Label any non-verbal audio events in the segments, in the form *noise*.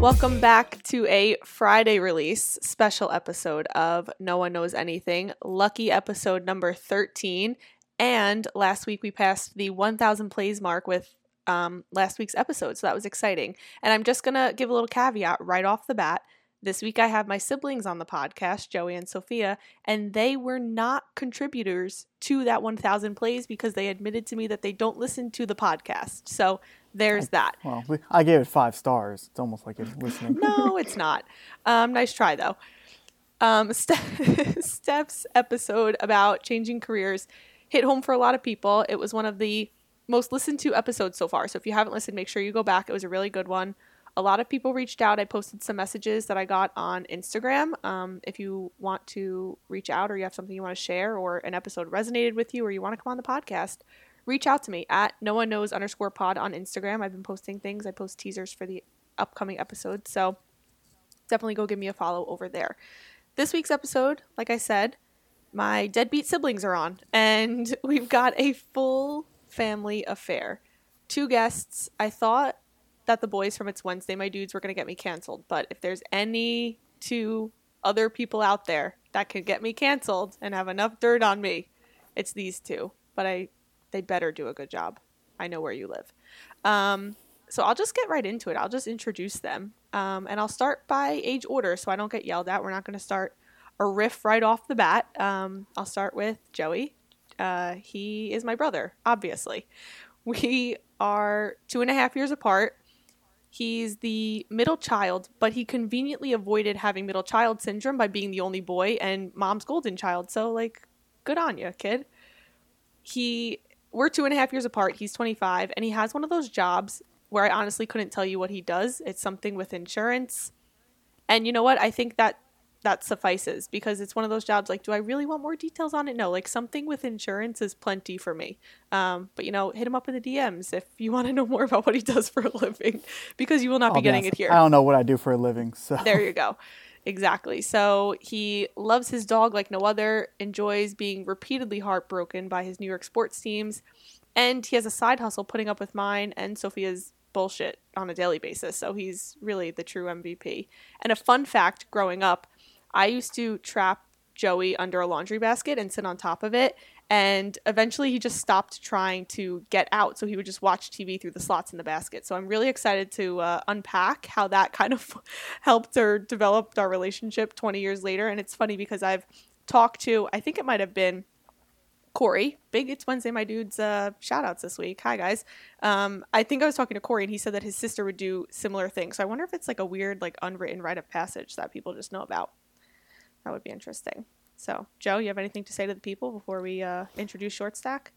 Welcome back to a Friday release special episode of No One Knows Anything, lucky episode number 13. And last week we passed the 1,000 plays mark with um, last week's episode, so that was exciting. And I'm just going to give a little caveat right off the bat. This week I have my siblings on the podcast, Joey and Sophia, and they were not contributors to that 1000 plays because they admitted to me that they don't listen to the podcast. So there's that. Well, I gave it five stars. It's almost like you're listening. no, *laughs* it's not. Um, nice try though. Um, *laughs* Steph's episode about changing careers hit home for a lot of people. It was one of the most listened to episodes so far. So if you haven't listened, make sure you go back. It was a really good one. A lot of people reached out. I posted some messages that I got on Instagram. Um, if you want to reach out or you have something you want to share or an episode resonated with you or you want to come on the podcast, reach out to me at no one knows underscore pod on Instagram. I've been posting things. I post teasers for the upcoming episodes. So definitely go give me a follow over there. This week's episode, like I said, my deadbeat siblings are on, and *laughs* we've got a full family affair. Two guests. I thought that the boys from It's Wednesday, my dudes, were going to get me canceled, but if there's any two other people out there that could get me canceled and have enough dirt on me, it's these two. But I, they better do a good job. I know where you live. Um, so I'll just get right into it. I'll just introduce them, um, and I'll start by age order, so I don't get yelled at. We're not going to start a riff right off the bat. Um, I'll start with Joey. Uh, he is my brother, obviously. We are two and a half years apart. He's the middle child, but he conveniently avoided having middle child syndrome by being the only boy and mom's golden child. So, like, good on you, kid. He, we're two and a half years apart. He's 25, and he has one of those jobs where I honestly couldn't tell you what he does. It's something with insurance. And you know what? I think that that suffices because it's one of those jobs like do i really want more details on it? No like something with insurance is plenty for me. Um, but you know hit him up in the dms if you *laughs* want to know more about what he does for a living *laughs* because you will not I'll be getting it here. I don't know what I do for a living, so. There you go. Exactly. So he loves his dog like no other enjoys being repeatedly heartbroken by his new york sports teams and he has a side hustle putting up with mine and sophia's bullshit on a daily basis so he's really the true mvp and a fun fact growing up I used to trap Joey under a laundry basket and sit on top of it. And eventually he just stopped trying to get out. So he would just watch TV through the slots in the basket. So I'm really excited to uh, unpack how that *laughs* kind of helped or developed our relationship 20 years later. And it's funny because I've talked to, I think it might have been Corey, big It's Wednesday, my dudes, uh, shout outs this week. Hi, guys. Um, I think I was talking to Corey and he said that his sister would do similar things. So I wonder if it's like a weird, like unwritten rite of passage that people just know about. That would be interesting. So, Joe, you have anything to say to the people before we uh, introduce Short Stack?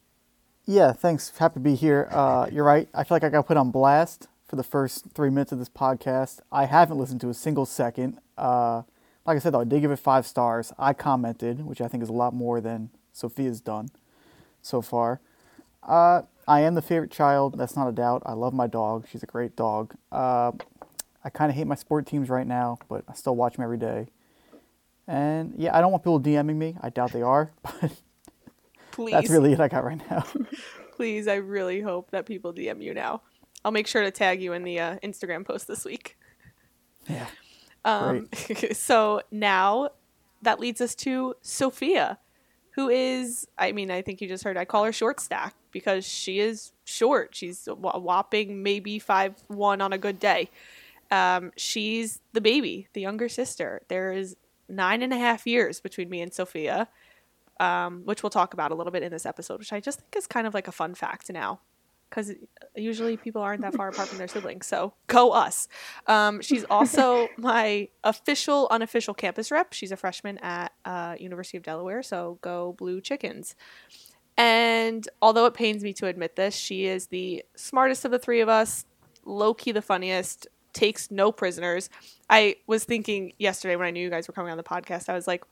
yeah. Thanks. Happy to be here. Uh, you're right. I feel like I got put on blast for the first three minutes of this podcast. I haven't listened to a single second. Uh, like I said, though, I did give it five stars. I commented, which I think is a lot more than Sophia's done so far. Uh, I am the favorite child. That's not a doubt. I love my dog. She's a great dog. Uh, I kind of hate my sport teams right now, but I still watch them every day. And yeah, I don't want people DMing me. I doubt they are, *laughs* but Please. that's really it I got right now. *laughs* Please, I really hope that people DM you now. I'll make sure to tag you in the uh, Instagram post this week. yeah. *laughs* Um, so now that leads us to Sophia, who is, I mean, I think you just heard I call her short stack because she is short. She's a whopping maybe five one on a good day. Um, she's the baby, the younger sister. There is nine and a half years between me and Sophia, um, which we'll talk about a little bit in this episode, which I just think is kind of like a fun fact now. Because usually people aren't that far apart from their siblings. So go us. Um, she's also *laughs* my official, unofficial campus rep. She's a freshman at uh, University of Delaware. So go Blue Chickens. And although it pains me to admit this, she is the smartest of the three of us, low key the funniest, takes no prisoners. I was thinking yesterday when I knew you guys were coming on the podcast, I was like,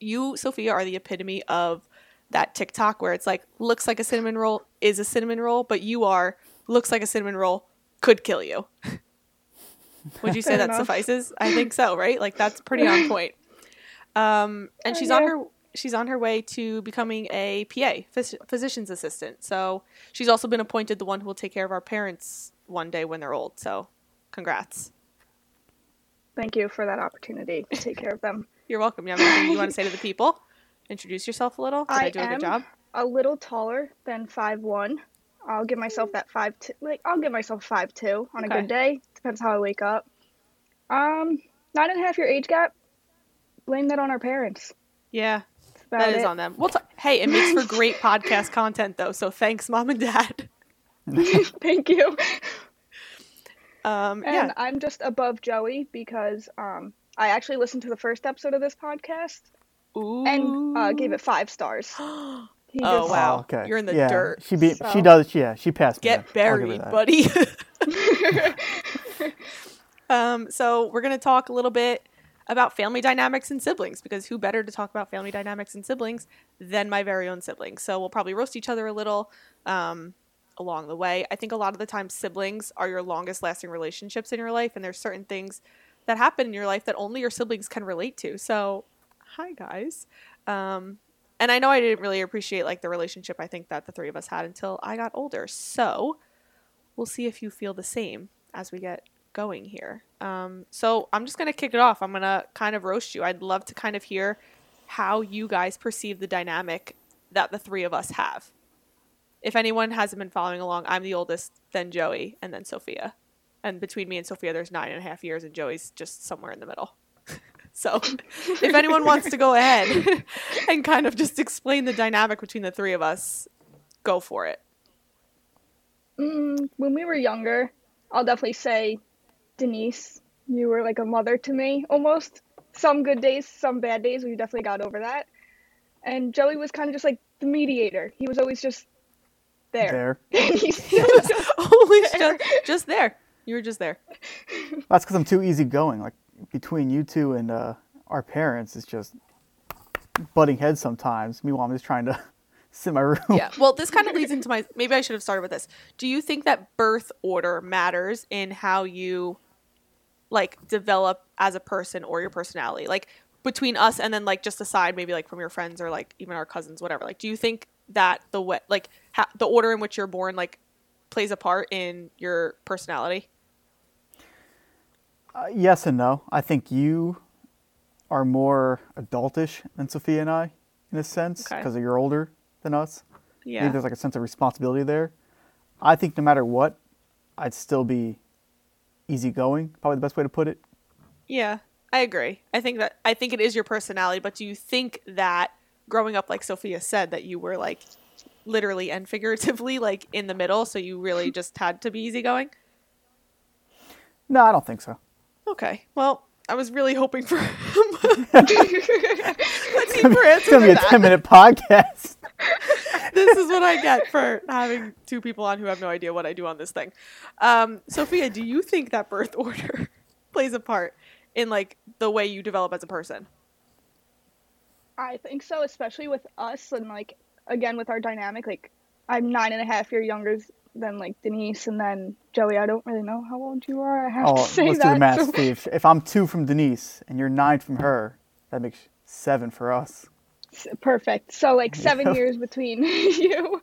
you, Sophia, are the epitome of that TikTok where it's like, looks like a cinnamon roll, is a cinnamon roll, but you are, looks like a cinnamon roll, could kill you. *laughs* Would you say that enough. suffices? I think so, right? Like that's pretty on point. *laughs* Um, and Uh, she's on her she's on her way to becoming a PA, phys- physician's assistant. So she's also been appointed the one who will take care of our parents one day when they're old. So congrats. Thank you for that opportunity to take care of them. *laughs* You're welcome. You have anything you want to say to the people? Introduce yourself a little. Did I, I do a am good job? A little taller than five one. I'll give myself that five two. Like I'll give myself five two on a good day. Depends how I wake up. Um, nine and a half year age gap. Blame that on our parents. Yeah, That's that is it. on them. We'll t- hey, it makes for great *laughs* podcast content though. So thanks, mom and dad. *laughs* Thank you. Um, And yeah. I'm just above Joey because um I actually listened to the first episode of this podcast Ooh. and uh, gave it five stars. *gasps* He Oh, just- wow. Okay. You're in the yeah, dirt, She beat. so- She does. Yeah, she passed me. Get there. I'll give her buried, buddy. *laughs* *laughs* um, so we're gonna talk a little bit about family dynamics and siblings because who better to talk about family dynamics and siblings than my very own siblings? So we'll probably roast each other a little um, along the way. I think a lot of the time siblings are your longest lasting relationships in your life, and there's certain things that happen in your life that only your siblings can relate to. So, hi guys. Um, and I know I didn't really appreciate like the relationship I think that the three of us had until I got older. So, we'll see if you feel the same as we get going here. Um, so I'm just gonna kick it off. I'm gonna kind of roast you. I'd love to kind of hear how you guys perceive the dynamic that the three of us have. If anyone hasn't been following along, I'm the oldest, then Joey, and then Sophia. And between me and Sophia, there's nine and a half years, and Joey's just somewhere in the middle. *laughs* so, if anyone wants to go ahead *laughs* and kind of just explain the dynamic between the three of us, go for it. Mm, when we were younger, I'll definitely say, Denise, you were like a mother to me almost. Some good days, some bad days. We definitely got over that. And Joey was kind of just like the mediator. He was always just there. There. *laughs* He's *laughs* still just Always there. just, just there. You were just there. *laughs* That's because I'm too easygoing. Like between you two and uh, our parents, it's just butting heads sometimes. Meanwhile, I'm just trying to sit in my room. Yeah. Well, this kind of leads into my. Maybe I should have started with this. Do you think that birth order matters in how you, like, develop as a person or your personality? Like between us and then like just aside, maybe like from your friends or like even our cousins, whatever. Like, do you think that the way, like, ha- the order in which you're born, like, plays a part in your personality? Uh, yes and no. I think you are more adultish than Sophia and I, in a sense, Okay. because you're older than us. Maybe Yeah. there's like a sense of responsibility there. I think no matter what, I'd still be easygoing. Probably the best way to put it. Yeah, I agree. I think that I think it is your personality, but do you think that growing up like Sophia said that you were like literally and figuratively like in the middle, so you really *laughs* just had to be easygoing? No, I don't think so. Okay. Well, I was really hoping for *laughs* Let's see for It's gonna be a that. ten minute podcast. *laughs* this is what I get for having two people on who have no idea what I do on this thing. Um, Sophia, do you think that birth order plays a part in like the way you develop as a person? I think so, especially with us and like again with our dynamic. Like I'm nine and a half year younger than like Denise, and then Joey. I don't really know how old you are. I have Oh, to let's say do that. the math, *laughs* so- Steve. If I'm two from Denise and you're nine from her, that makes seven for us. Perfect. So like *laughs* seven years between *laughs* you,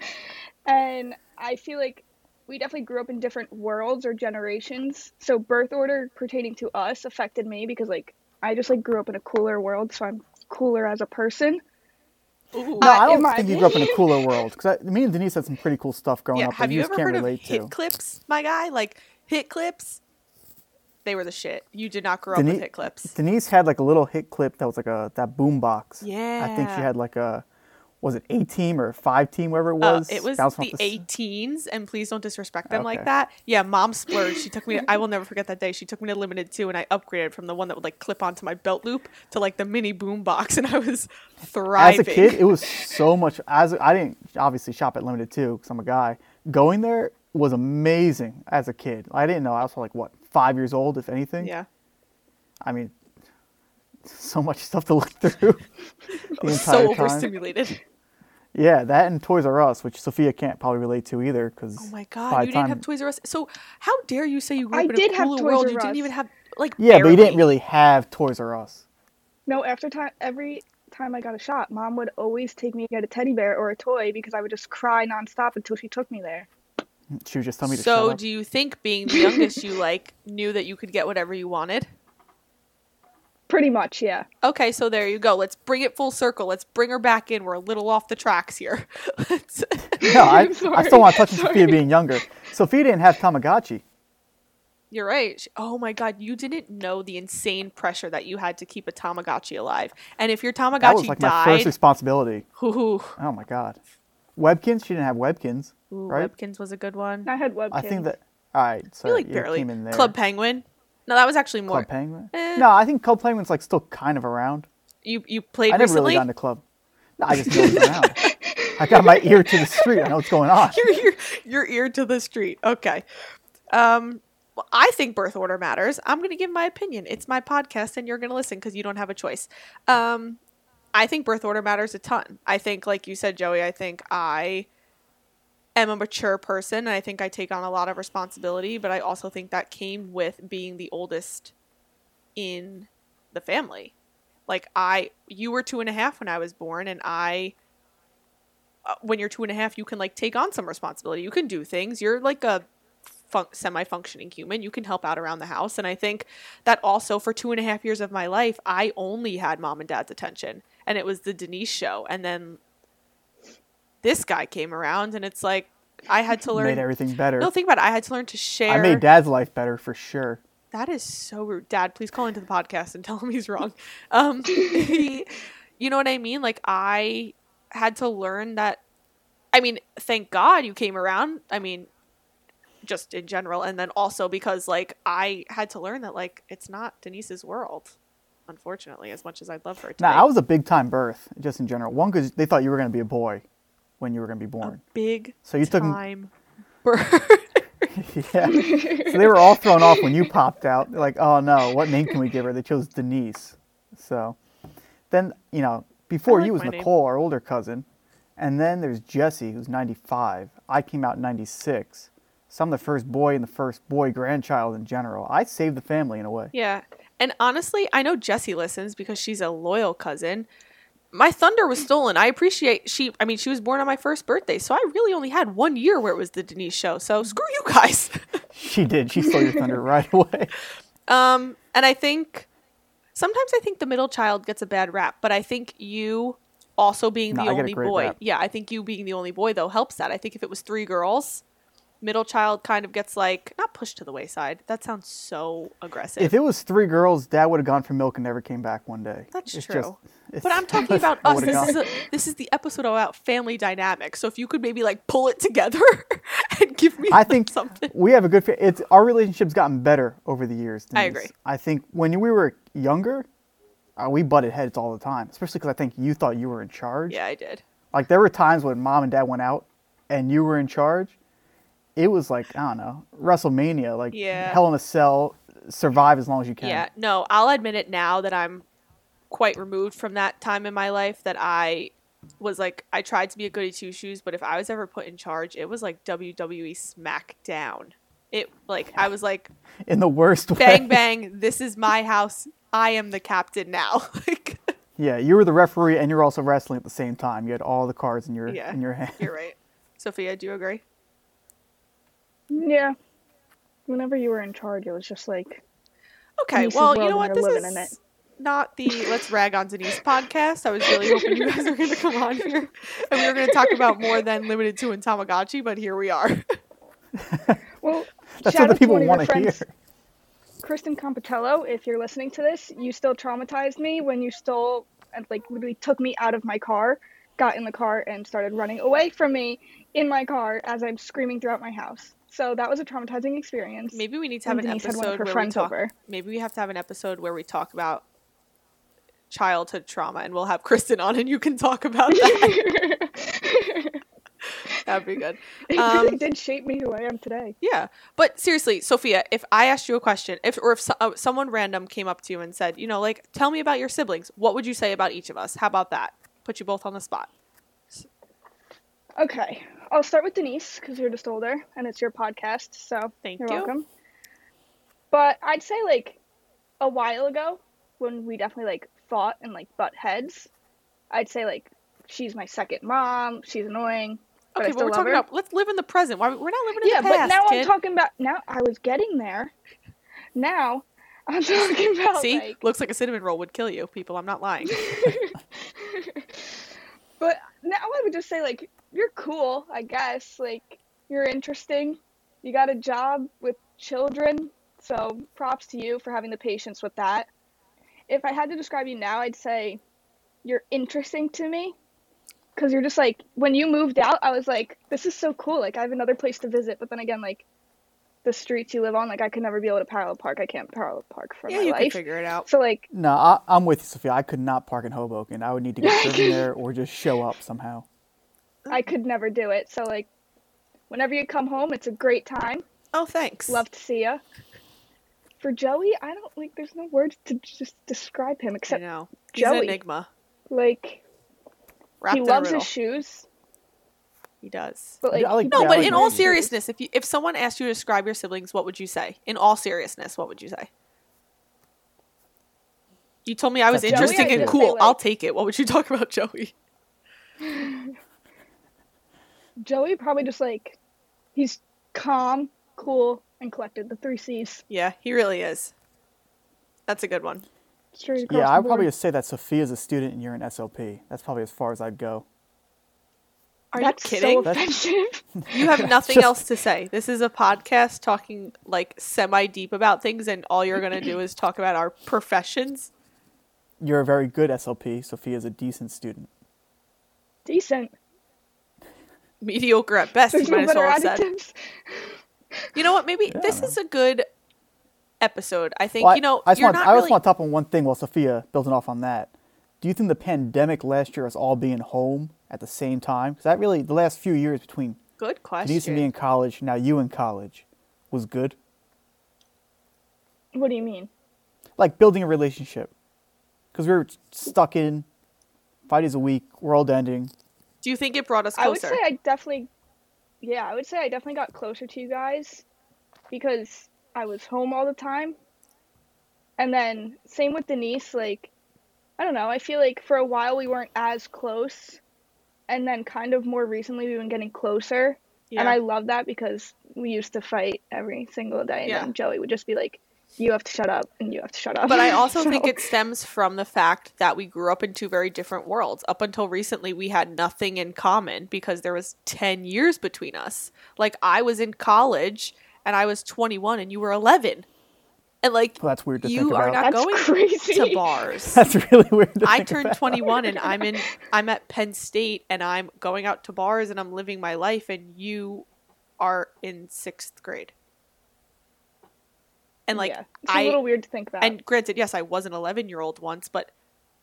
and I feel like we definitely grew up in different worlds or generations. So birth order pertaining to us affected me because like I just like grew up in a cooler world, so I'm cooler as a person. Ooh. No, uh, I don't am I? think you grew up in a cooler world. Because me and Denise had some pretty cool stuff growing Yeah, up have that you you ever can't heard of relate hit to. clips, my guy? Like hit clips? They were the shit. You did not grow up with Denise- hit clips. Denise had like a little hit clip that was like a that boom box. I think she had like a was it eight team or five team, wherever it Uh, was. it was bouncing the off s- 18s, and please don't disrespect them like that. Yeah, mom splurged. She took me. *laughs* I will never forget that day. She took me to Limited Too, and I upgraded from the one that would like clip onto my belt loop to like the mini boom box, *laughs* and I was thriving. As a kid, it was so much. As I didn't obviously shop at Limited Too because I'm a guy. Going there was amazing as a kid. I didn't know. I was like what five years old, if anything. yeah, I mean, so much stuff to look through. *laughs* the entire so time. Overstimulated. Yeah, that and Toys R Us, which Sophia can't probably relate to either, because Oh my god, you didn't have Toys R Us. So how dare you say you grew I up in did a have cooler Toys world? R You didn't even have like Yeah, but you didn't really have Toys R Us. No, after time every time I got a shot, mom would always take me to get a teddy bear or a toy because I would just cry nonstop until she took me there. She would just tell me to So, shut up. do you think being the youngest, you like knew that you could get whatever you wanted? Pretty much, yeah. Okay, so there you go. Let's bring it full circle. Let's bring her back in. We're a little off the tracks here. *laughs* No, I, *laughs* I still want to touch on Sophia being younger. Sophia didn't have Tamagotchi. You're right. Oh my god, you didn't know the insane pressure that you had to keep a Tamagotchi alive. And if your Tamagotchi That was like my first died, responsibility. ooh, Oh my god. Webkinz? She didn't have Webkinz, ooh, right? Webkinz was a good one. I had Webkinz. I think that. All right, so You like you barely. came in there. Club Penguin. No, that was actually more. Club Penguin. Eh. No, I think Club Penguin's like still kind of around. You you played I never recently. really got into club. No, I just around. I got my ear to the street. I know what's going on. *laughs* your, your, your ear to the street. Okay. Um, well, I think birth order matters. I'm going to give my opinion. It's my podcast, and you're going to listen because you don't have a choice. Um, I think birth order matters a ton. I think, like you said, Joey, I think I am a mature person, and I think I take on a lot of responsibility, but I also think that came with being the oldest in the family. Like, I, you were two and a half when I was born, and I uh, when you're two and a half, you can like take on some responsibility. You can do things. You're like a fun- semi-functioning human. You can help out around the house. And I think that also for two and a half years of my life, I only had mom and dad's attention, and it was the Denise show. And then this guy came around, and it's like I had to learn. Made everything better. no, think about it. I had to learn to share. I made Dad's life better for sure. That is so rude. Dad, please call into the podcast and *laughs* tell him he's wrong. Um, *laughs* he, you know what I mean? Like, I had to learn that. I mean, thank God you came around. I mean, just in general. And then also because, like, I had to learn that, like, it's not Denise's world, unfortunately, as much as I'd love for it to Now, be. I was a big time birth, just in general. One, because they thought you were going to be a boy when you were going to be born. Big So you took- time. bird. *laughs* yeah. So they were all thrown off when you popped out. They're like, oh no, what name can we give her? They chose Denise. So then, you know, before I you was my name. Nicole, our older cousin. And then there's Jesse, who's 95. I came out in 96. So I'm the first boy and the first boy grandchild in general. I saved the family in a way. Yeah. And honestly, I know Jesse listens because she's a loyal cousin. My thunder was stolen. I appreciate she I mean, she was born on my first birthday, so I really only had one year where it was the Denise show. So screw you guys. *laughs* She did. She stole your thunder right *laughs* away. um, and I think sometimes I think the middle child gets a bad rap, but I think you also being No, the only boy. rap. Yeah, I think you being the only boy though helps that. I think if it was three girls, middle child kind of gets like not pushed to the wayside. That sounds so aggressive. If it was three girls, Dad would have gone for milk and never came back one day. That's It's true. just- But I'm *laughs* talking about us. This is, a, this is the episode about family dynamics. So if you could maybe like pull it together *laughs* and give me I think something. we have a good. It's our relationship's gotten better over the years. I agree. I think when we were younger, uh, we butted heads all the time. Especially because I think you thought you were in charge. Yeah, I did. Like there were times when mom and dad went out, and you were in charge. It was like I don't know WrestleMania, like Yeah. Hell in a Cell. Survive as long as you can. Yeah, no, I'll admit it now that I'm quite removed from that time in my life that I was like I tried to be a goody two shoes, but if I was ever put in charge, it was like WWE SmackDown. It like I was like *laughs* In the worst way. bang bang, this is my house. I am the captain now. *laughs* like Yeah, you were the referee and you're also wrestling at the same time. You had all the cards in your Yeah. in your hand. you're right. *laughs* Sophia, do you agree? Yeah. Whenever you were in charge, it was just like Okay, Denise's well, you know what? This living in is not the Let's Rag on Denise podcast. I was really hoping you guys were going to come on here and we were going to talk about more than Limited Too and Tamagotchi, but here we are. *laughs* well. That's shout what the out to people one want to hear. Kristen Compatello, if you're listening to this, you still traumatized me when you stole and like literally took me out of my car, got in the car and started running away from me in my car as I'm screaming throughout my house. So that was a traumatizing experience. Maybe we need to have when an Denise had one of episode her where we talk. over. Maybe we have to have an episode where we talk about childhood trauma, and we'll have Kristen on, and you can talk about that. *laughs* That'd be good. it really Um, did shape me who I am today. Yeah, but seriously, Sophia, if I asked you a question, if or if so, uh, someone random came up to you and said, you know, like, tell me about your siblings, what would you say about each of us? How about that? Put you both on the spot. Okay, I'll start with Denise because you're just older and it's your podcast, so Thank you're you. welcome. But I'd say like a while ago when we definitely like fought and like butt heads, I'd say like she's my second mom. She's annoying. But Okay, but we're talking her. about let's live in the present. Why we're not living in yeah, the past, Yeah, but now kid. I'm talking about now. I was getting there. Now I'm talking about See, like. looks like a cinnamon roll would kill you, people. I'm not lying. *laughs* But now I would just say like you're cool, I guess. Like you're interesting. You got a job with children, so props to you for having the patience with that. If I had to describe you now, I'd say you're interesting to me. Cause you're just like when you moved out, I was like, this is so cool. Like I have another place to visit. But then again, like the streets you live on, like I could never be able to parallel park. I can't parallel park for yeah, my you can life. figure it out. So like No, I, I'm with you, Sophia. I could not park in Hoboken. I would need to get *laughs* driven there or just show up somehow. I could never do it. So like whenever you come home, it's a great time. Oh, thanks. Love to see you. For Joey, I don't like. There's no words to just describe him I except know. He's an Joey. enigma. like Wrapped he loves his shoes, He does. but like, like- No, Yeah, but in my all shoes. seriousness, if you if someone asked you to describe your siblings, what would you say? In all seriousness, what would you say? You told me I was Joey, interesting I'd and cool. say, I'll take it. What would you talk about, *laughs* Joey? *laughs* Joey probably just like he's calm, cool, and collected. The three C's. Yeah, he really is. That's a good one. Straight across Yeah, I would probably just say that Sophia's a student and you're an SLP. That's probably as far as I'd go. Are That's you kidding? so offensive. *laughs* You have nothing Just- else to say. This is a podcast talking like semi deep about things, and all you're gonna do is talk about our professions. You're a very good SLP. Sophia's a decent student. Decent. Mediocre at best, There's you might no as well have said. You know what? Maybe this is a good episode. I think Well, you know I just you're want, not I really. want to top on one thing while Sophia building off on that. Do you think the pandemic last year, us all being home at the same time, because that really the last few years between Good Denise and me in college, now you in college, was good? What do you mean? Like building a relationship, because we were stuck in five days a week, world ending. Do you think it brought us I would say I definitely, yeah, I would say I definitely got closer to you guys because I was home all the time. And then same with Denise, like, I don't know, I feel like for a while we weren't as close. And then kind of more recently we've been getting closer. yeah. And I love that because we used to fight every single day. And Yeah. Joey would just be like, you have to shut up and you have to shut up. But I also *laughs* think it stems from the fact that we grew up in two very different worlds. Up until recently, we had nothing in common because there was 10 years between us. Like, I was in college and I was 21 and you were 11. And, like, Well, that's weird to you think are not That's going crazy. to *laughs* bars. That's really weird. To I think turned about. 21 and I'm in I'm at Penn State and I'm going out to bars and I'm living my life and you are in 6th grade. And like yeah, it's a I little weird to think about. and granted, yes, I was an 11 year old once, but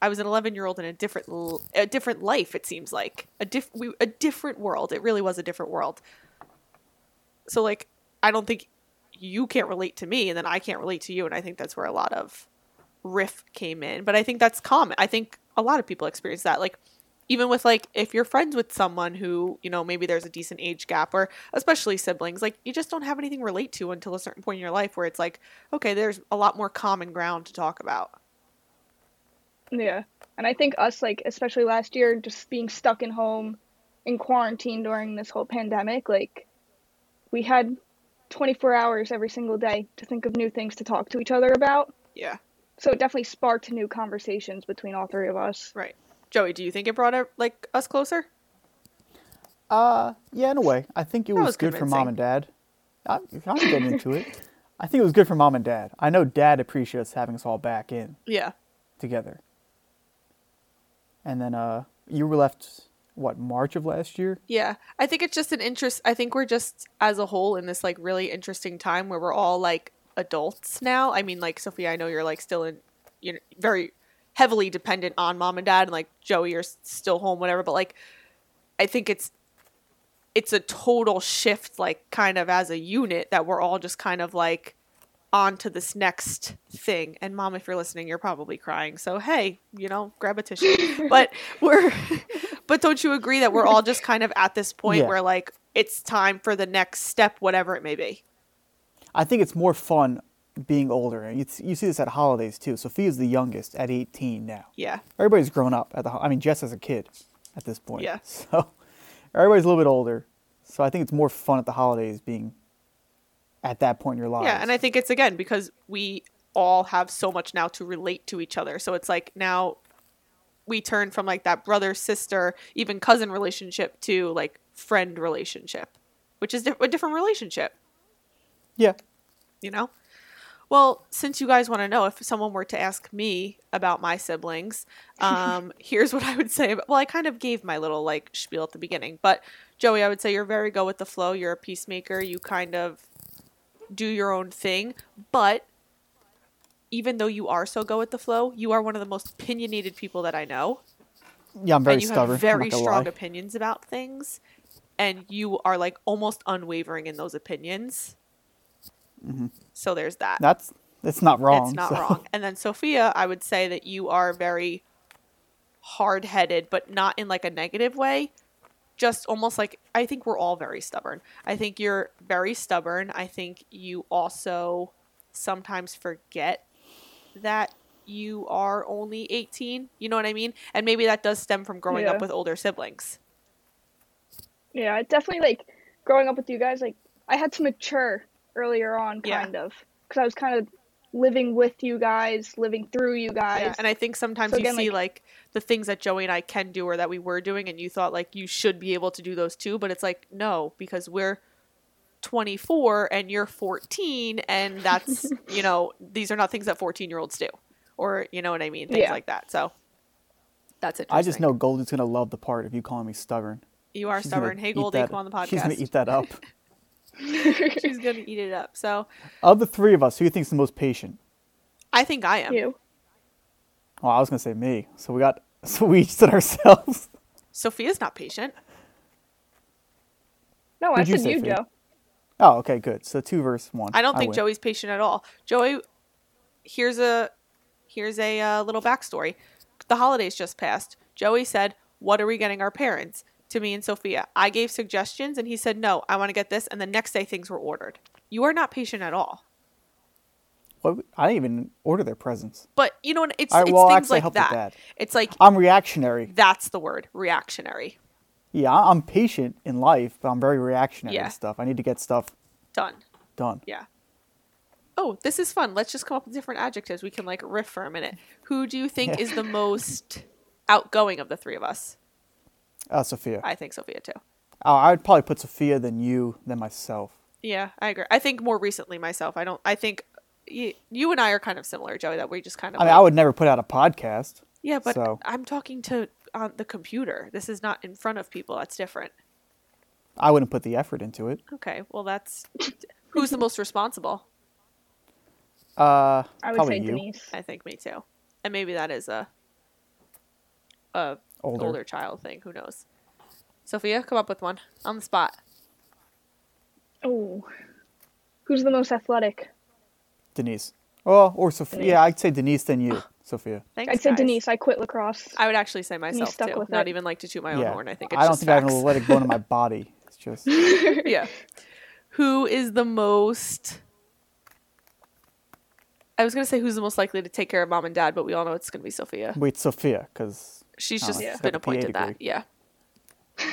I was an 11 year old in a different a different life. It seems like a diff we, a different world. It really was a different world. So like, I don't think you can't relate to me, and then I can't relate to you, and I think that's where a lot of riff came in. But I think that's common. I think a lot of people experience that. Like, even with like if you're friends with someone who you know maybe there's a decent age gap or especially siblings like you just don't have anything to relate to until a certain point in your life where it's like okay there's a lot more common ground to talk about Yeah. And I think us, like, especially last year, just being stuck in home in quarantine during this whole pandemic, like, we had 24 hours every single day to think of new things to talk to each other about. yeah So it definitely sparked new conversations between all three of us. right joey do you think it brought like us closer Uh, yeah, in a way. I think it was, was good for mom and dad. I, I'm getting into it. I think it was good for mom and dad. I know dad appreciates having us all back in yeah together. And then, uh, you were left, what, March of last year? Yeah, I think it's just an interest. I think we're just as a whole in this like really interesting time where we're all like adults now. I mean, like Sophia, I know you're like still in, you know, very heavily dependent on mom and dad, and like Joey, you're still home, whatever. But like, I think it's it's a total shift, like kind of as a unit that we're all just kind of like on to this next thing. And mom, if you're listening, you're probably crying. So hey, you know, grab a tissue. *laughs* but we're *laughs* but don't you agree that we're all just kind of at this point Yeah. where like it's time for the next step, whatever it may be. I think it's more fun being older, and you, you see this at holidays too. Sophia's the youngest at 18 now. Yeah. Everybody's grown up at the. I mean, Jess as a kid at this point. Yeah. *laughs* So everybody's a little bit older. So I think it's more fun at the holidays being at that point in your lives. Yeah, and I think it's again because we all have so much now to relate to each other. So it's like now we turn from like that brother sister, even cousin relationship to like friend relationship, which is a different relationship, yeah. you know? Well, since you guys want to know if someone were to ask me about my siblings, *laughs* um, here's what I would say. About, well, I kind of gave my little like spiel at the beginning, but Joey, I would say you're very go with the flow. You're a peacemaker. You kind of do your own thing, but even though you are so go with the flow, you are one of the most opinionated people that I know, Yeah, I'm very and you stubborn. have very strong lie. opinions about things, and you are like almost unwavering in those opinions. So there's that. That's that's not wrong. It's not so- wrong. And then Sophia, I would say that you are very hard headed, but not in like a negative way. Just almost like I think we're all very stubborn. I think you're very stubborn. I think you also sometimes forget that you are only 18. You know what I mean? And maybe that does stem from growing Yeah. up with older siblings. Yeah, definitely like growing up with you guys. Like I had to mature earlier on, Yeah. kind of, because I was kind of living with you guys, living through you guys. Yeah, and I think sometimes So you again, see like- like the things that Joey and I can do or that we were doing, and you thought like you should be able to do those too, but it's like no, because we're 24 and you're 14, and that's *laughs* you know these are not things that 14 year olds do, or you know what I mean, things Yeah. like that. So that's interesting. I just know Goldie's gonna love the part of you calling me stubborn. you are She's stubborn. Hey eat Goldie, that- come on the podcast. She's gonna eat that up. *laughs* *laughs* She's gonna eat it up. So of the three of us, who do you think's the most patient? I think I am. you. Oh, I was gonna say me. So we got *laughs* so we each said ourselves. Sophia's not patient. No, I Who'd you said say, you, Joe. Oh, okay, good. So two versus one. I don't think win. Joey's patient at all. Joey, here's a here's a uh, little backstory. The holidays just passed. Joey said, "What are we getting our parents?" To me and Sophia. I gave suggestions, and he said, "No, I want to get this." And the next day, things were ordered. You are not patient at all. What, I didn't even order their presents. But you know, it's, right, it's well, things like that. that. It's like I'm reactionary. that's the word, reactionary. Yeah, I- I'm patient in life, but I'm very reactionary Yeah. stuff. I need to get stuff Done. done. Yeah. Oh, this is fun. Let's just come up with different adjectives. We can like riff for a minute. Who do you think Yeah. is the most outgoing of the three of us? Uh, Sophia. I think Sophia too. Oh, I would probably put Sophia than you, than myself. Yeah, I agree. I think more recently myself. I don't. I think you, you and I are kind of similar, Joey. That we just kind of. I mean, like- I would never put out a podcast. yeah, but so- I'm talking to on the computer. This is not in front of people. That's different. I wouldn't put the effort into it. Okay, well that's who's the most responsible. Uh, I would probably say you. Denise. I think me too, and maybe that is a a Older. older child thing. Who knows? Sophia, come up with one on the spot. Oh, who's the most athletic? Denise. Oh, or Sophia. Denise. Yeah, I'd say Denise than you, *sighs* Sophia. Thanks. I'd say guys. Denise. I quit lacrosse. I would actually say myself stuck too. with Not it. even like to toot my own yeah. horn. I think it's I don't just think I have an facts. athletic bone in my *laughs* body. It's just *laughs* yeah. Who is the most? I was gonna say who's the most likely to take care of mom and dad, but we all know it's gonna be Sophia. wait, Sophia, because She's Oh, just she's been appointed that. Yeah. *laughs*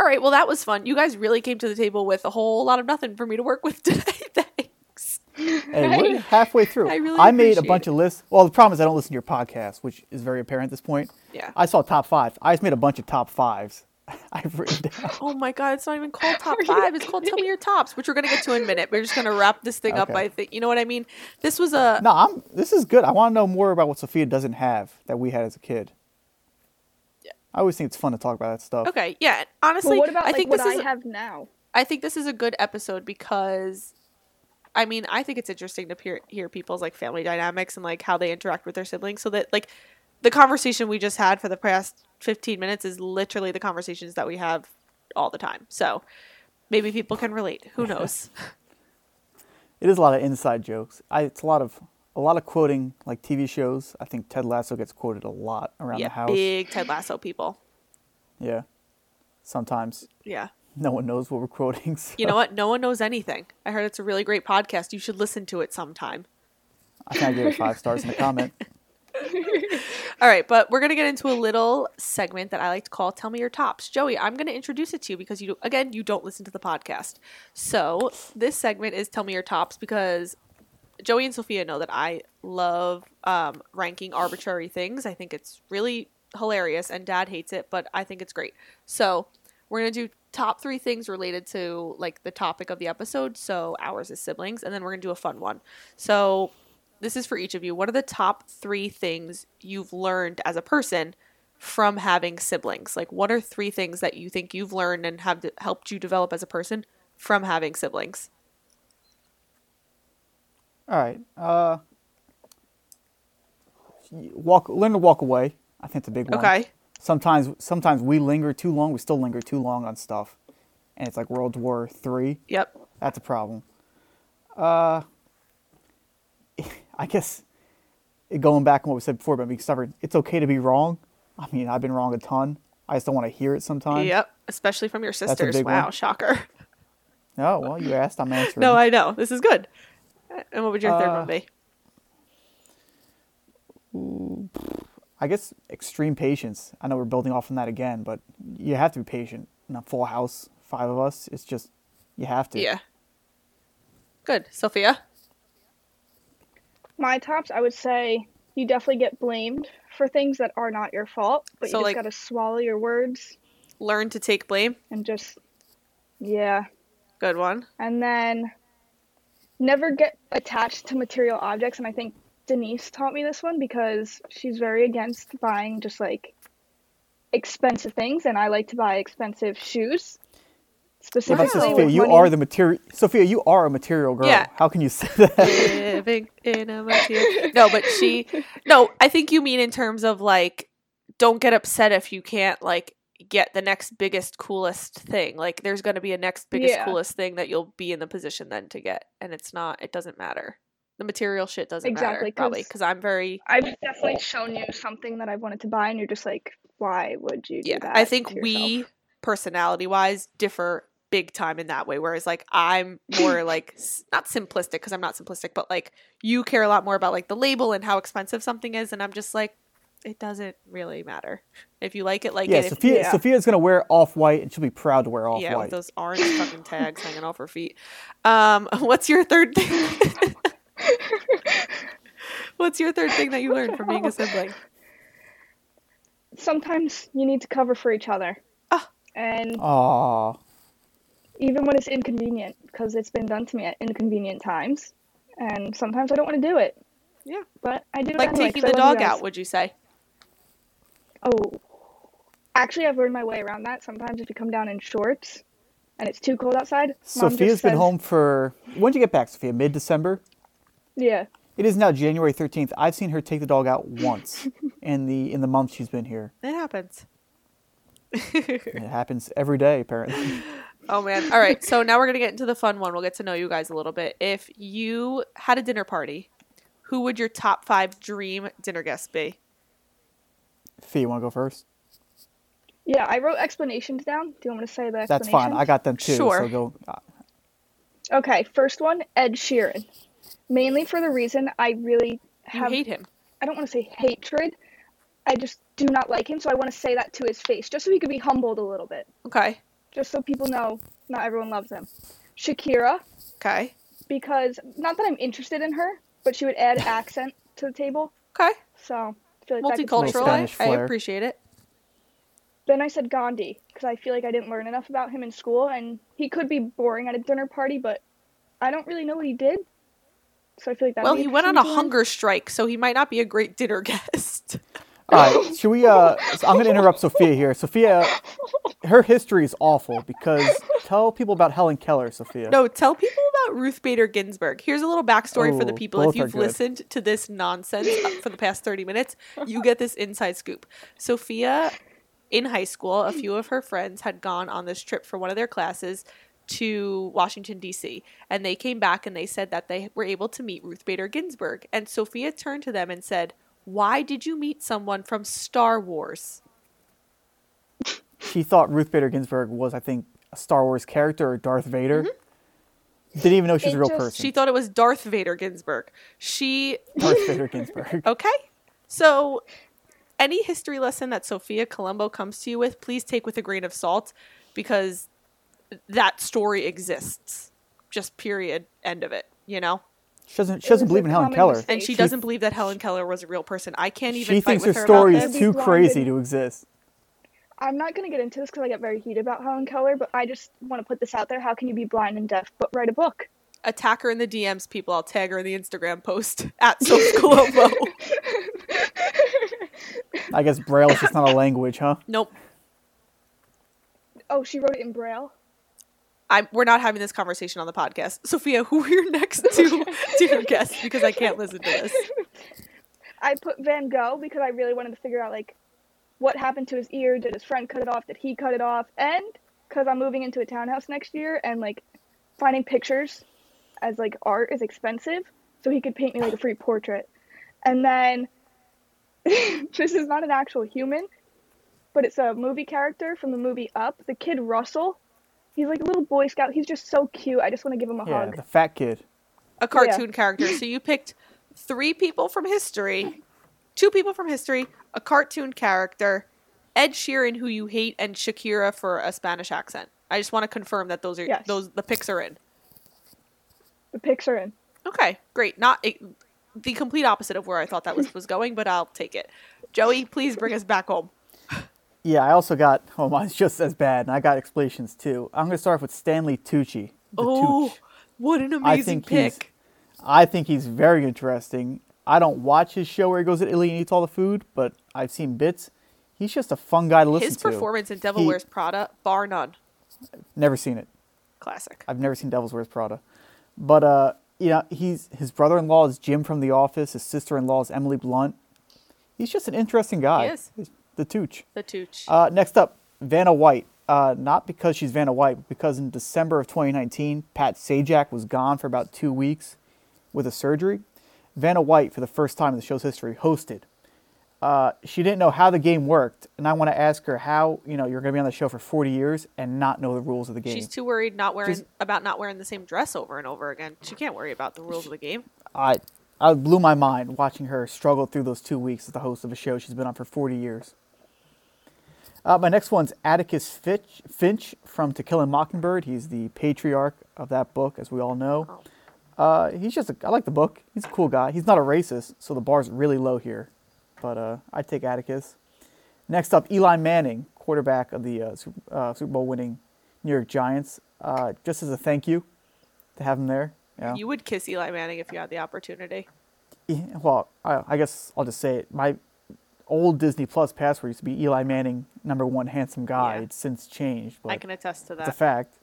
all right. Well, that was fun. You guys really came to the table with a whole lot of nothing for me to work with *laughs* today. Thanks. And we're *laughs* halfway through. I really made a bunch it. of lists. Well, the problem is I don't listen to your podcast, which is very apparent at this point. Yeah. I saw top five. I just made a bunch of top fives. I've written down. Oh my god, it's not even called top five. It's called tell me your tops, which we're gonna get to in a minute. We're just gonna wrap this thing up. Okay. I think you know what I mean. This was a No, I'm. This is good. I want to know more about what Sophia doesn't have that we had as a kid. Yeah. I always think it's fun to talk about that stuff. okay. Yeah. Honestly, well, what about I like think what this I is. have now? I think this is a good episode because I mean, I think it's interesting to hear, hear people's like family dynamics and like how they interact with their siblings so that like the conversation we just had for the past 15 minutes is literally the conversations that we have all the time. So maybe people can relate. Who knows? *laughs* It is a lot of inside jokes. I, it's a lot of a lot of quoting like TV shows. I think Ted Lasso gets quoted a lot around yeah, the house. big Ted Lasso people. Yeah. Sometimes. Yeah. no one knows what we're quoting. So *laughs* You know what? No one knows anything. I heard it's a really great podcast. You should listen to it sometime. I think I gave it five *laughs* stars in the comment. *laughs* All right, but we're gonna get into a little segment that I like to call "Tell Me Your Tops." Joey, I'm gonna introduce it to you because you, again, you don't listen to the podcast. So this segment is "Tell Me Your Tops" because Joey and Sophia know that I love um, ranking arbitrary things. I think it's really hilarious, and Dad hates it, but I think it's great. So we're gonna do top three things related to like the topic of the episode. So ours is siblings, and then we're gonna do a fun one. So this is for each of you. What are the top three things you've learned as a person from having siblings? Like, what are three things that you think you've learned and have helped you develop as a person from having siblings? All right. Uh, walk. Learn to walk away. I think it's a big one. Okay. Sometimes, sometimes we linger too long. We still linger too long on stuff, and it's like World War Three. Yep. That's a problem. Uh, *laughs* I guess going back on what we said before about being stubborn, it's okay to be wrong. I mean, I've been wrong a ton. I just don't want to hear it sometimes. Yep. Especially from your a sisters. Wow, one. shocker. No, well, you asked. I'm *laughs* answering. No, I know. This is good. And what would your third Uh, one be? I guess extreme patience. I know we're building off from that again, but you have to be patient. In a full house, five of us, it's just you have to. Yeah. Good. Sophia? My tops, I would say you definitely get blamed for things that are not your fault, but So, you just like- gotta swallow your words Learn to take blame. and just, yeah. Good one. And then never get attached to material objects. And I think Denise taught me this one because she's very against buying just like expensive things, and I like to buy expensive shoes. Yeah, Specifically, Sophia, with you money. are the material. Sophia, you are a material girl. Yeah. How can you say that? *laughs* living in a material. No, but she. No, I think you mean in terms of like, don't get upset if you can't like get the next biggest, coolest thing. Like, there's going to be a next biggest, Yeah. coolest thing that you'll be in the position then to get, and it's not. It doesn't matter. The material shit doesn't matter Exactly, probably 'cause- because I'm very. I've definitely shown you something that I wanted to buy, and you're just like, why would you do Yeah, that? I think we personality wise differ big time in that way. Whereas like I'm more *laughs* like not simplistic because I'm not simplistic, but like you care a lot more about like the label and how expensive something is, and I'm just like, it doesn't really matter if you like it, like yeah, it. If, Sophia. yeah. Sophia's gonna wear off white, and she'll be proud to wear off white. yeah, with those orange fucking tags hanging off her feet. Um, *laughs* what's your third thing? *laughs* what's your third thing that you learned from being a sibling? sometimes you need to cover for each other, Ah. and Aw, even when it's inconvenient, because it's been done to me at inconvenient times, and sometimes I don't want to do it, Yeah, but I do like anyway, taking 'cause the dog out. Would you say? Oh, actually, I've learned my way around that. Sometimes if you come down in shorts and it's too cold outside, Mom Sophia's just been says- home for. When did you get back, Sophia? Mid December. Yeah, It is now January thirteenth. I've seen her take the dog out once *laughs* in the in the month she's been here. It happens. *laughs* It happens every day, apparently. *laughs* Oh man. All right. So now we're going to get into the fun one. We'll get to know you guys a little bit. If you had a dinner party, who would your top 5 dream dinner guests be? Fee, you want to go first? yeah. I wrote explanations down. Do you want me to say the That's fine. I got them too. Sure. So go. Uh, Okay, first one, Ed Sheeran. Mainly for the reason I really You have hate him. I don't want to say hatred. I just do not like him, so I want to say that to his face, just so he could be humbled a little bit. Okay. Just so people know not everyone loves him. Shakira, Okay. because not that I'm interested in her, but she would add *laughs* accent to the table. Okay. So I feel like that could Multicultural. I, I appreciate it. Then I said Gandhi, because I feel like I didn't learn enough about him in school, and he could be boring at a dinner party, but I don't really know what he did. So I feel like that. Well, he went on a hunger strike, so he might not be a great dinner *laughs* guest. all right. Should we? Uh, so I'm going to interrupt Sophia here. Sophia, her history is awful because tell people about Helen Keller, Sophia. no, tell people about Ruth Bader Ginsburg. Here's a little backstory for the Oh, people. If you've listened to this nonsense *laughs* for the past 30 minutes, you get this inside scoop. Sophia, in high school, a few of her friends had gone on this trip for one of their classes to Washington, D.C., and they came back and they said that they were able to meet Ruth Bader Ginsburg. And Sophia turned to them and said, Why did you meet someone from Star Wars? She thought Ruth Bader Ginsburg was, I think, a Star Wars character or Darth Vader. Mm-hmm. Didn't even know she was a real just- person. She thought it was Darth Vader Ginsburg. She *laughs* Darth Vader Ginsburg. *laughs* okay. So, any history lesson that Sophia Colombo comes to you with, please take with a grain of salt, because that story exists. Just period. End of it. You know. She doesn't. She It doesn't believe in Helen Keller. mistake. And she She- doesn't believe that Helen Keller was a real person. I can't even She fight thinks her with her story is too Blonde crazy to exist. I'm not gonna get into this because I get very heated about Helen Keller, but I just want to put this out there. How can you be blind and deaf but write a book? Attack her in the DMs, people. I'll tag her in the Instagram post *laughs* at Sophia *laughs* I guess Braille is just not a *laughs* language, huh? nope. Oh, she wrote it in Braille. I'm, we're not having this conversation on the podcast. Sophia, who are your next two dear guests? Because I can't listen to this. I put Van Gogh because I really wanted to figure out like what happened to his ear. Did his friend cut it off? Did he cut it off? And because I'm moving into a townhouse next year, and like finding pictures as like art is expensive, so he could paint me like a free portrait. And then *laughs* this is not an actual human, but it's a movie character from the movie Up. The kid Russell. He's like a little Boy Scout. He's just so cute. I just want to give him a Yeah, hug. the fat kid. A cartoon character. So you picked three people from history, two people from history, a cartoon character, Ed Sheeran, who you hate, and Shakira for a Spanish accent. I just want to confirm that those are Yes. those the picks are in. The pics are in. Okay, great. Not it, the complete opposite of where I thought that was was going, but I'll take it. Joey, please bring us back home. Yeah, I also got. Oh, mine's just as bad, and I got explanations too. I'm gonna start off with Stanley Tucci. the Oh, Tooch. what an I amazing think pick! I think he's very interesting. I don't watch his show where he goes to Italy and eats all the food, but I've seen bits. He's just a fun guy to listen to. His to. performance in Devil He- Wears Prada, bar none, Never seen it. classic. I've never seen Devil Wears Prada. But uh, you know, he's his brother-in-law is Jim from The Office. His sister-in-law is Emily Blunt. He's just an interesting guy. He is. He's the Tooch. The Tooch. Uh, next up, Vanna White. Uh, not because she's Vanna White, but because in December of 2019, Pat Sajak was gone for about two weeks with a surgery. Vanna White, for the first time in the show's history, hosted. Uh, she didn't know how the game worked, and I want to ask her how you know you're going to be on the show for 40 years and not know the rules of the game. She's too worried not wearing Just- about not wearing the same dress over and over again. She can't worry about the rules of the game. I, I blew my mind watching her struggle through those two weeks as the host of a show she's been on for 40 years. Uh, my next one's Atticus Finch, Finch from To Kill a Mockingbird. He's the patriarch of that book, as we all know. Oh. Uh, he's just, a, I like the book. He's a cool guy. He's not a racist, so the bar's really low here. But uh, I'd take Atticus. Next up, Eli Manning, quarterback of the uh, Super, uh, Super Bowl winning New York Giants. Uh, just as a thank you to have him there. Yeah. You would kiss Eli Manning if you had the opportunity. Yeah, well, I, I guess I'll just say it. My old Disney Plus password used to be Eli Manning, number one handsome guy. Yeah. It's since changed, but I can attest to it's a fact.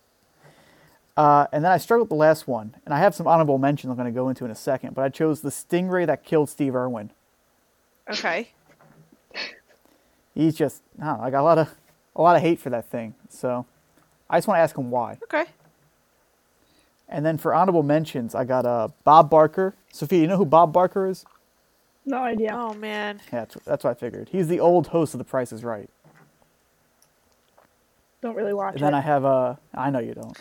Uh, and then I struggled with the last one, and I have some honorable mentions I'm going to go into in a second. But I chose the stingray that killed Steve Irwin. Okay. He's just, I don't know, I got a lot of, a lot of hate for that thing. So I just want to ask him why. Okay. And then for honorable mentions, I got uh, Bob Barker. Sophia, you know who Bob Barker is? No idea. Oh man. Yeah, that's, that's what I figured. He's the old host of The Price is Right. Don't really watch it. And then it. I have uh I know you don't.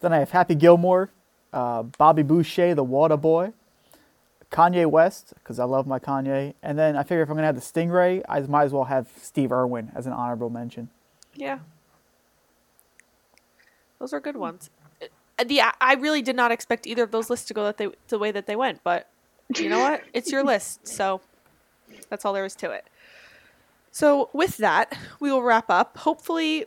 Then I have Happy Gilmore, uh, Bobby Boucher, the Water Boy, Kanye West, because I love my Kanye. And then I figure if I'm gonna have the Stingray, I might as well have Steve Irwin as an honorable mention. Yeah. Those are good ones. Uh, The I really did not expect either of those lists to go that they the way that they went, but you know what? It's your list, *laughs* so that's all there is to it. So with that, we will wrap up. Hopefully,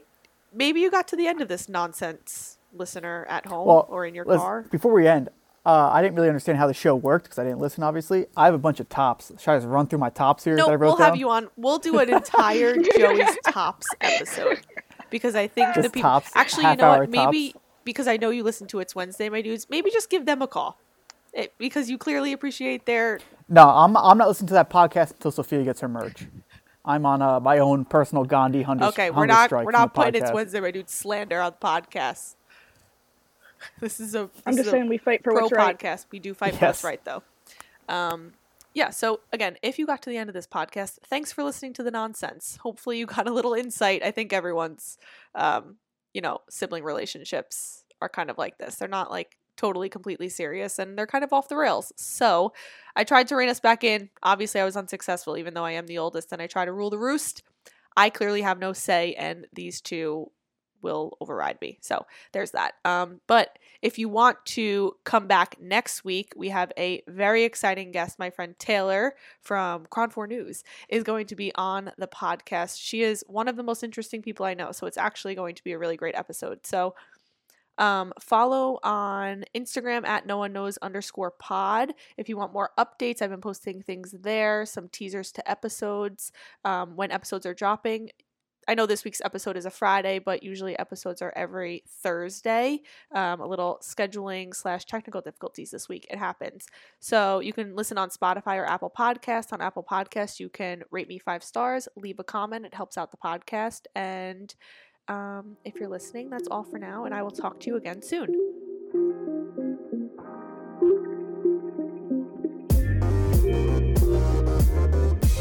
maybe you got to the end of this nonsense, listener at home Well, or in your car. Before we end, uh, I didn't really understand how the show worked because I didn't listen. Obviously, I have a bunch of tops. Should I just run through my tops here No, that I wrote we'll down? have you on. We'll do an entire *laughs* Joey's tops episode because I think the people tops, actually, you know what? Maybe tops. because I know you listen to it's Wednesday, my dudes. Maybe just give them a call, it, because you clearly appreciate their. No, I'm I'm not listening to that podcast until Sophia gets her merch. I'm on uh, my own personal Gandhi hunger. Okay, we're not we're not putting it's. Wednesday, my dude slander on the podcast. *laughs* This is a. This I'm just a saying we fight for pro what's right. podcast. We do fight for Yes. what's right, though. Um, yeah. So again, if you got to the end of this podcast, thanks for listening to the nonsense. Hopefully, you got a little insight. I think everyone's um, you know, sibling relationships are kind of like this. They're not like totally completely serious and they're kind of off the rails. So I tried to rein us back in. Obviously, I was unsuccessful, even though I am the oldest and I try to rule the roost. I clearly have no say, and these two will override me. So there's that. Um, but if you want to come back next week, we have a very exciting guest. My friend Taylor from KRON 4 News is going to be on the podcast. She is one of the most interesting people I know. So it's actually going to be a really great episode. So um, follow on Instagram at no one knows underscore pod if you want more updates. I've been posting things there, some teasers to episodes um, when episodes are dropping. I know this week's episode is a Friday, but usually episodes are every Thursday. Um, a little scheduling slash technical difficulties this week. It happens. So you can listen on Spotify or Apple Podcast. On Apple Podcast, you can rate me five stars, leave a comment. It helps out the podcast. And um, if you're listening, that's all for now, and I will talk to you again soon.